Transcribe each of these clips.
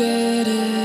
get it.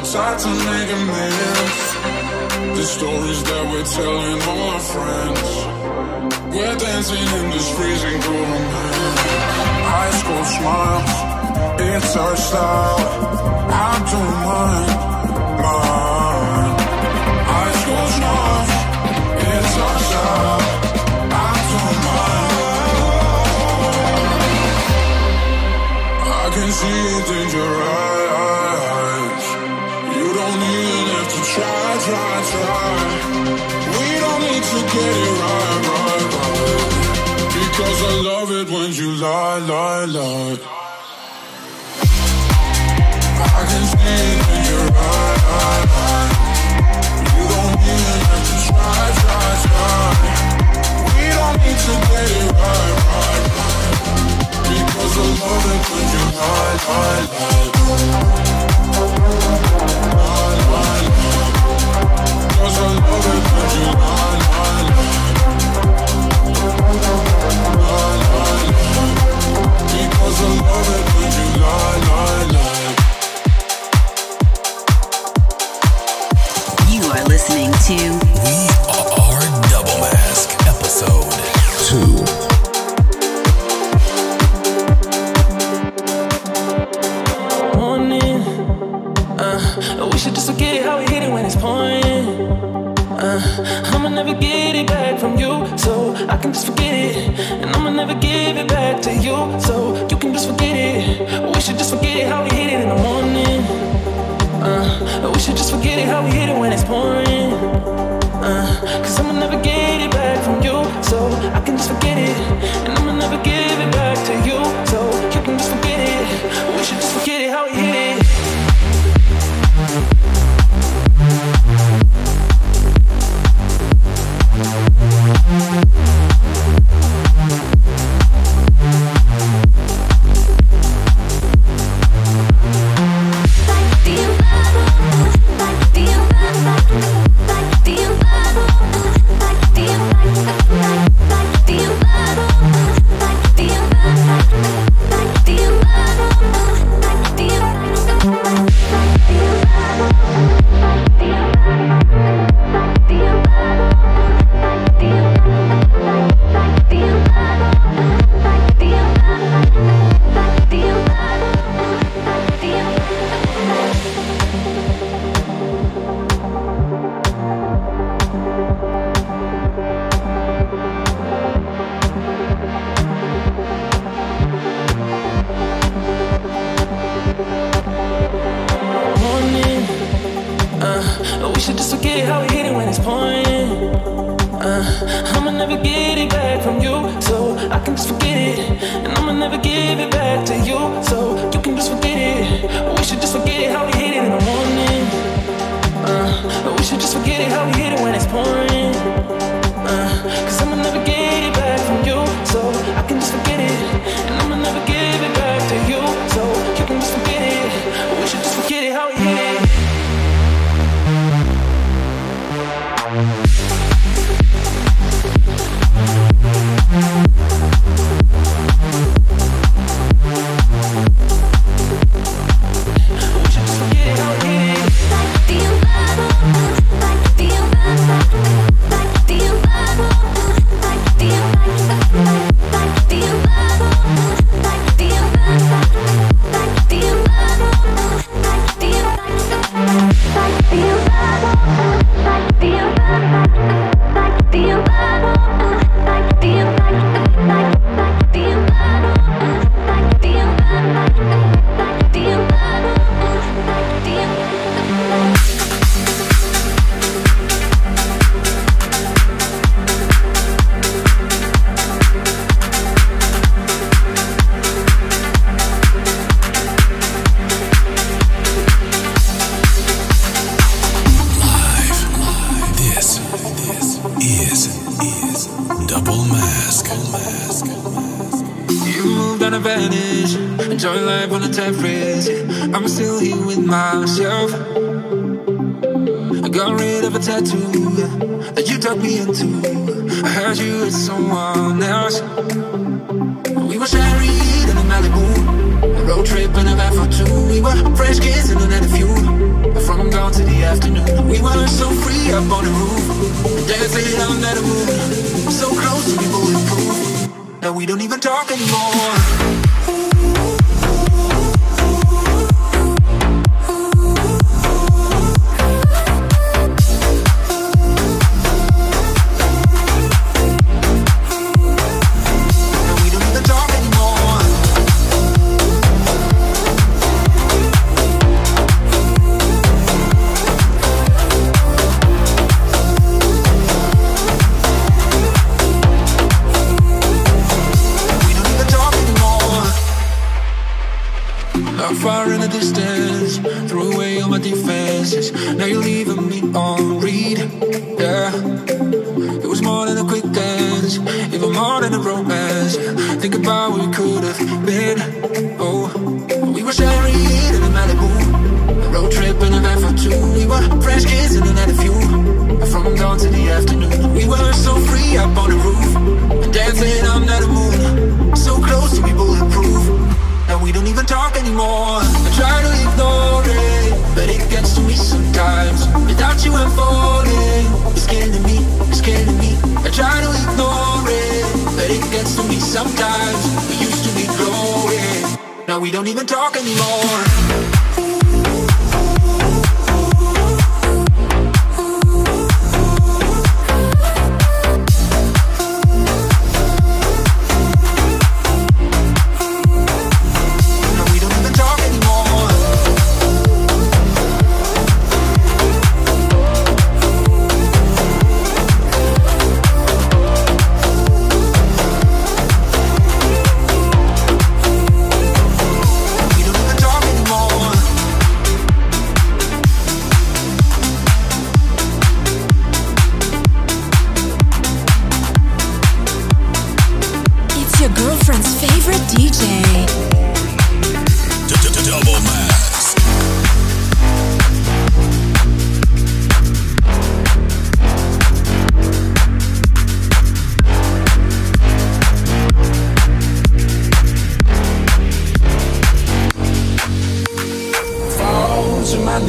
too tired to make amends. The stories that we're telling all our friends. We're dancing in this freezing cold night. High school smiles, it's our style. I don't mind, mind. High school smiles, it's our style. I don't mind. I can see it in your eyes love it when you lie, lie, lie. I can see it in your eyes. You don't even have to try, try, try. We don't need to get it right, right, right. Because I love it when you lie, lie, lie. Lie, lie, lie. Cause I love it when you lie, lie, lie. You are listening to just forget it, how we hit it when it's pouring.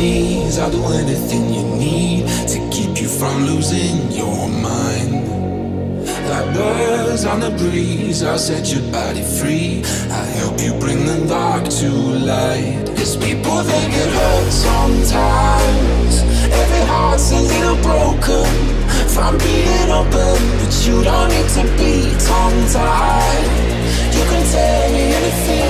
knees, I'll do anything you breeze. I'll set your body free. I'll help you bring the dark to light. Cause people, they get hurt sometimes. Every heart's a little broken from being open. But you don't need to be tongue tied. You can tell me anything.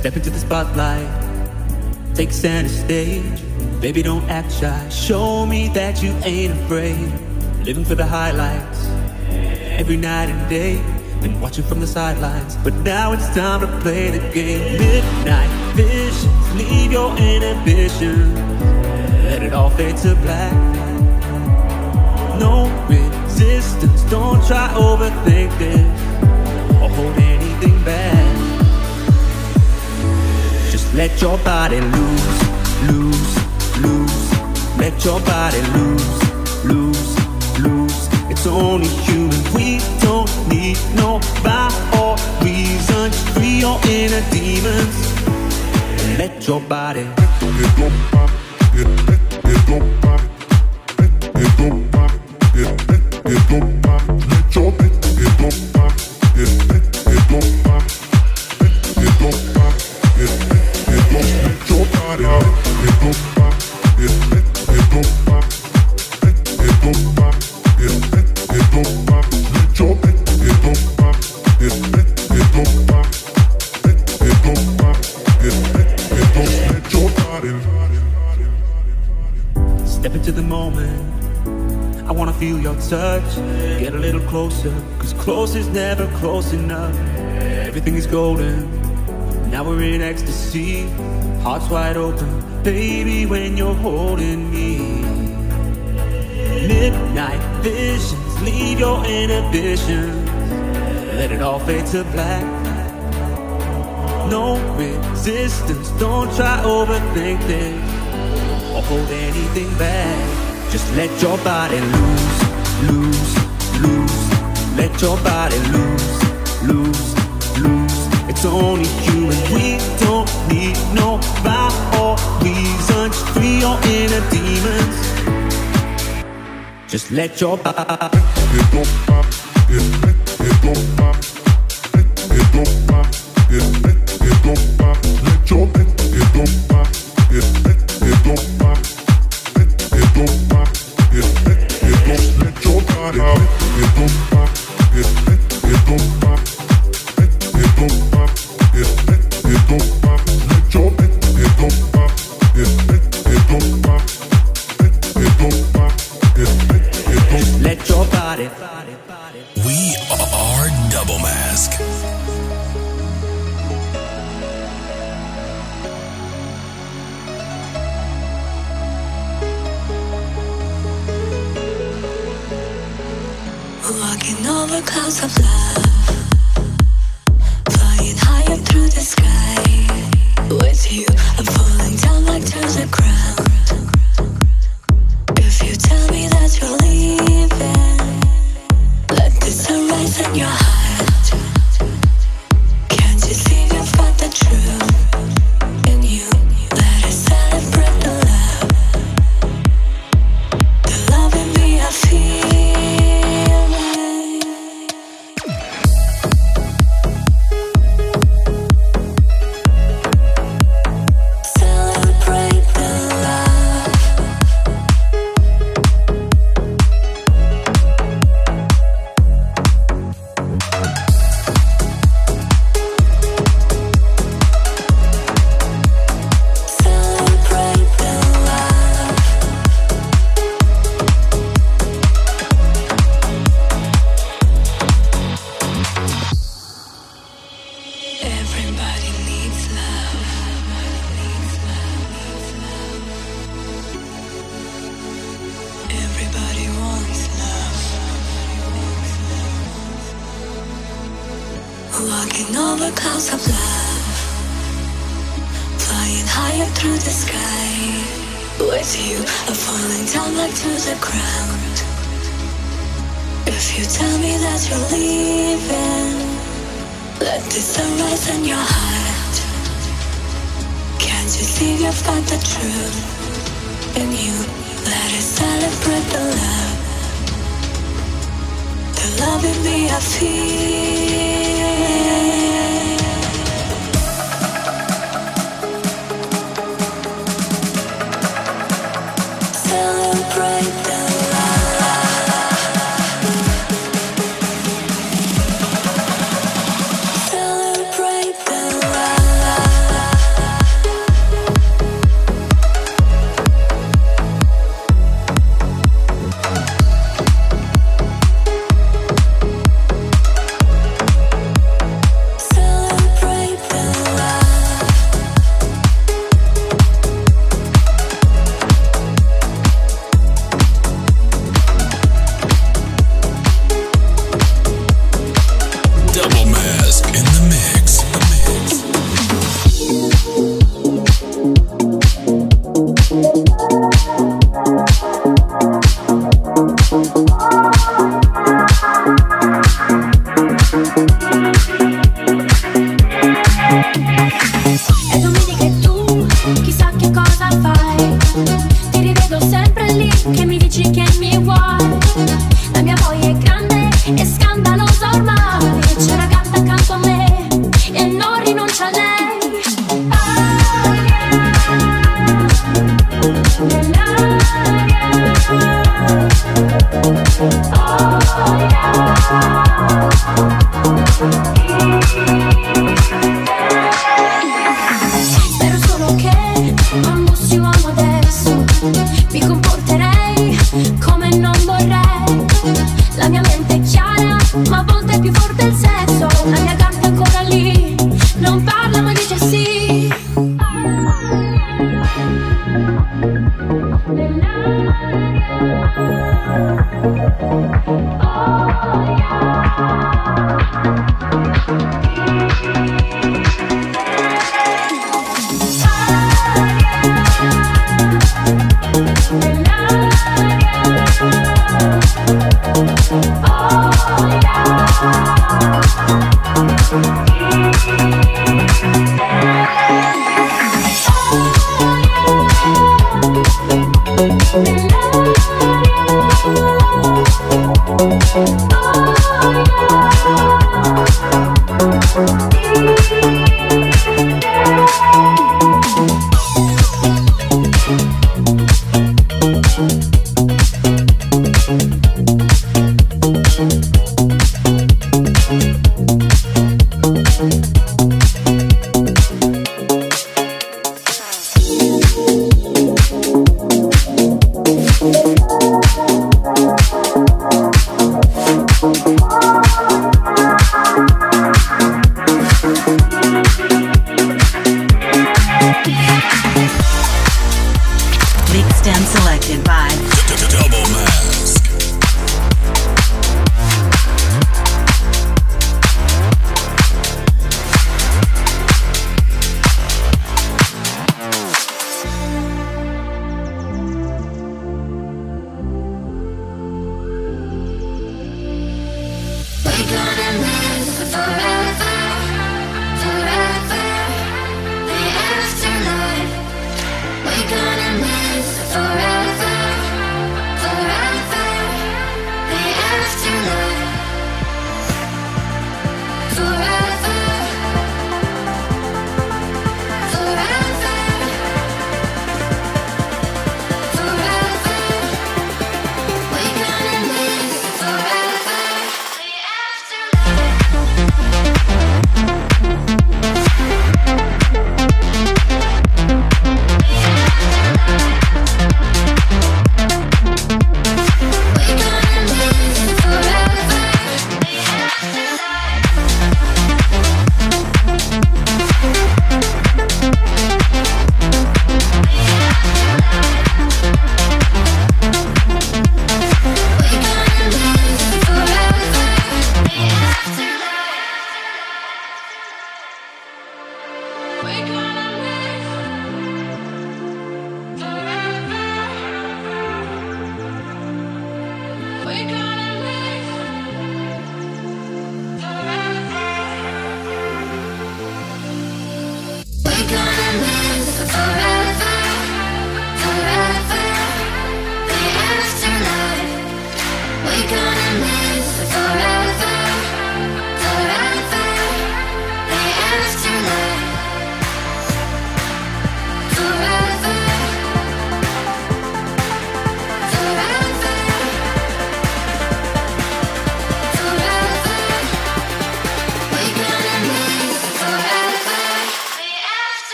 Step into the spotlight, take center stage. Baby, don't act shy. Show me that you ain't afraid. Living for the highlights every night and day. Been watching from the sidelines, but now it's time to play the game. Midnight visions, leave your inhibitions. Let it all fade to black. No resistance, don't try overthink this or hold anything back. Let your body loose, lose, lose. Let your body lose, lose, lose. It's only human. We don't need no rhyme or reason. Free your inner demons. Let your body. Step closer, cause close is never close enough. Everything is golden. Now we're in ecstasy. Hearts wide open, baby, when you're holding me. Midnight visions, leave your inhibitions. Let it all fade to black. No resistance, don't try overthink this or hold anything back. Just let your body loose, loose. Let your body loose, loose, loose. It's only human. We don't need no rhyme or reason. Just free your inner demons. Just let your body. Let your Let your body. We over clouds of love,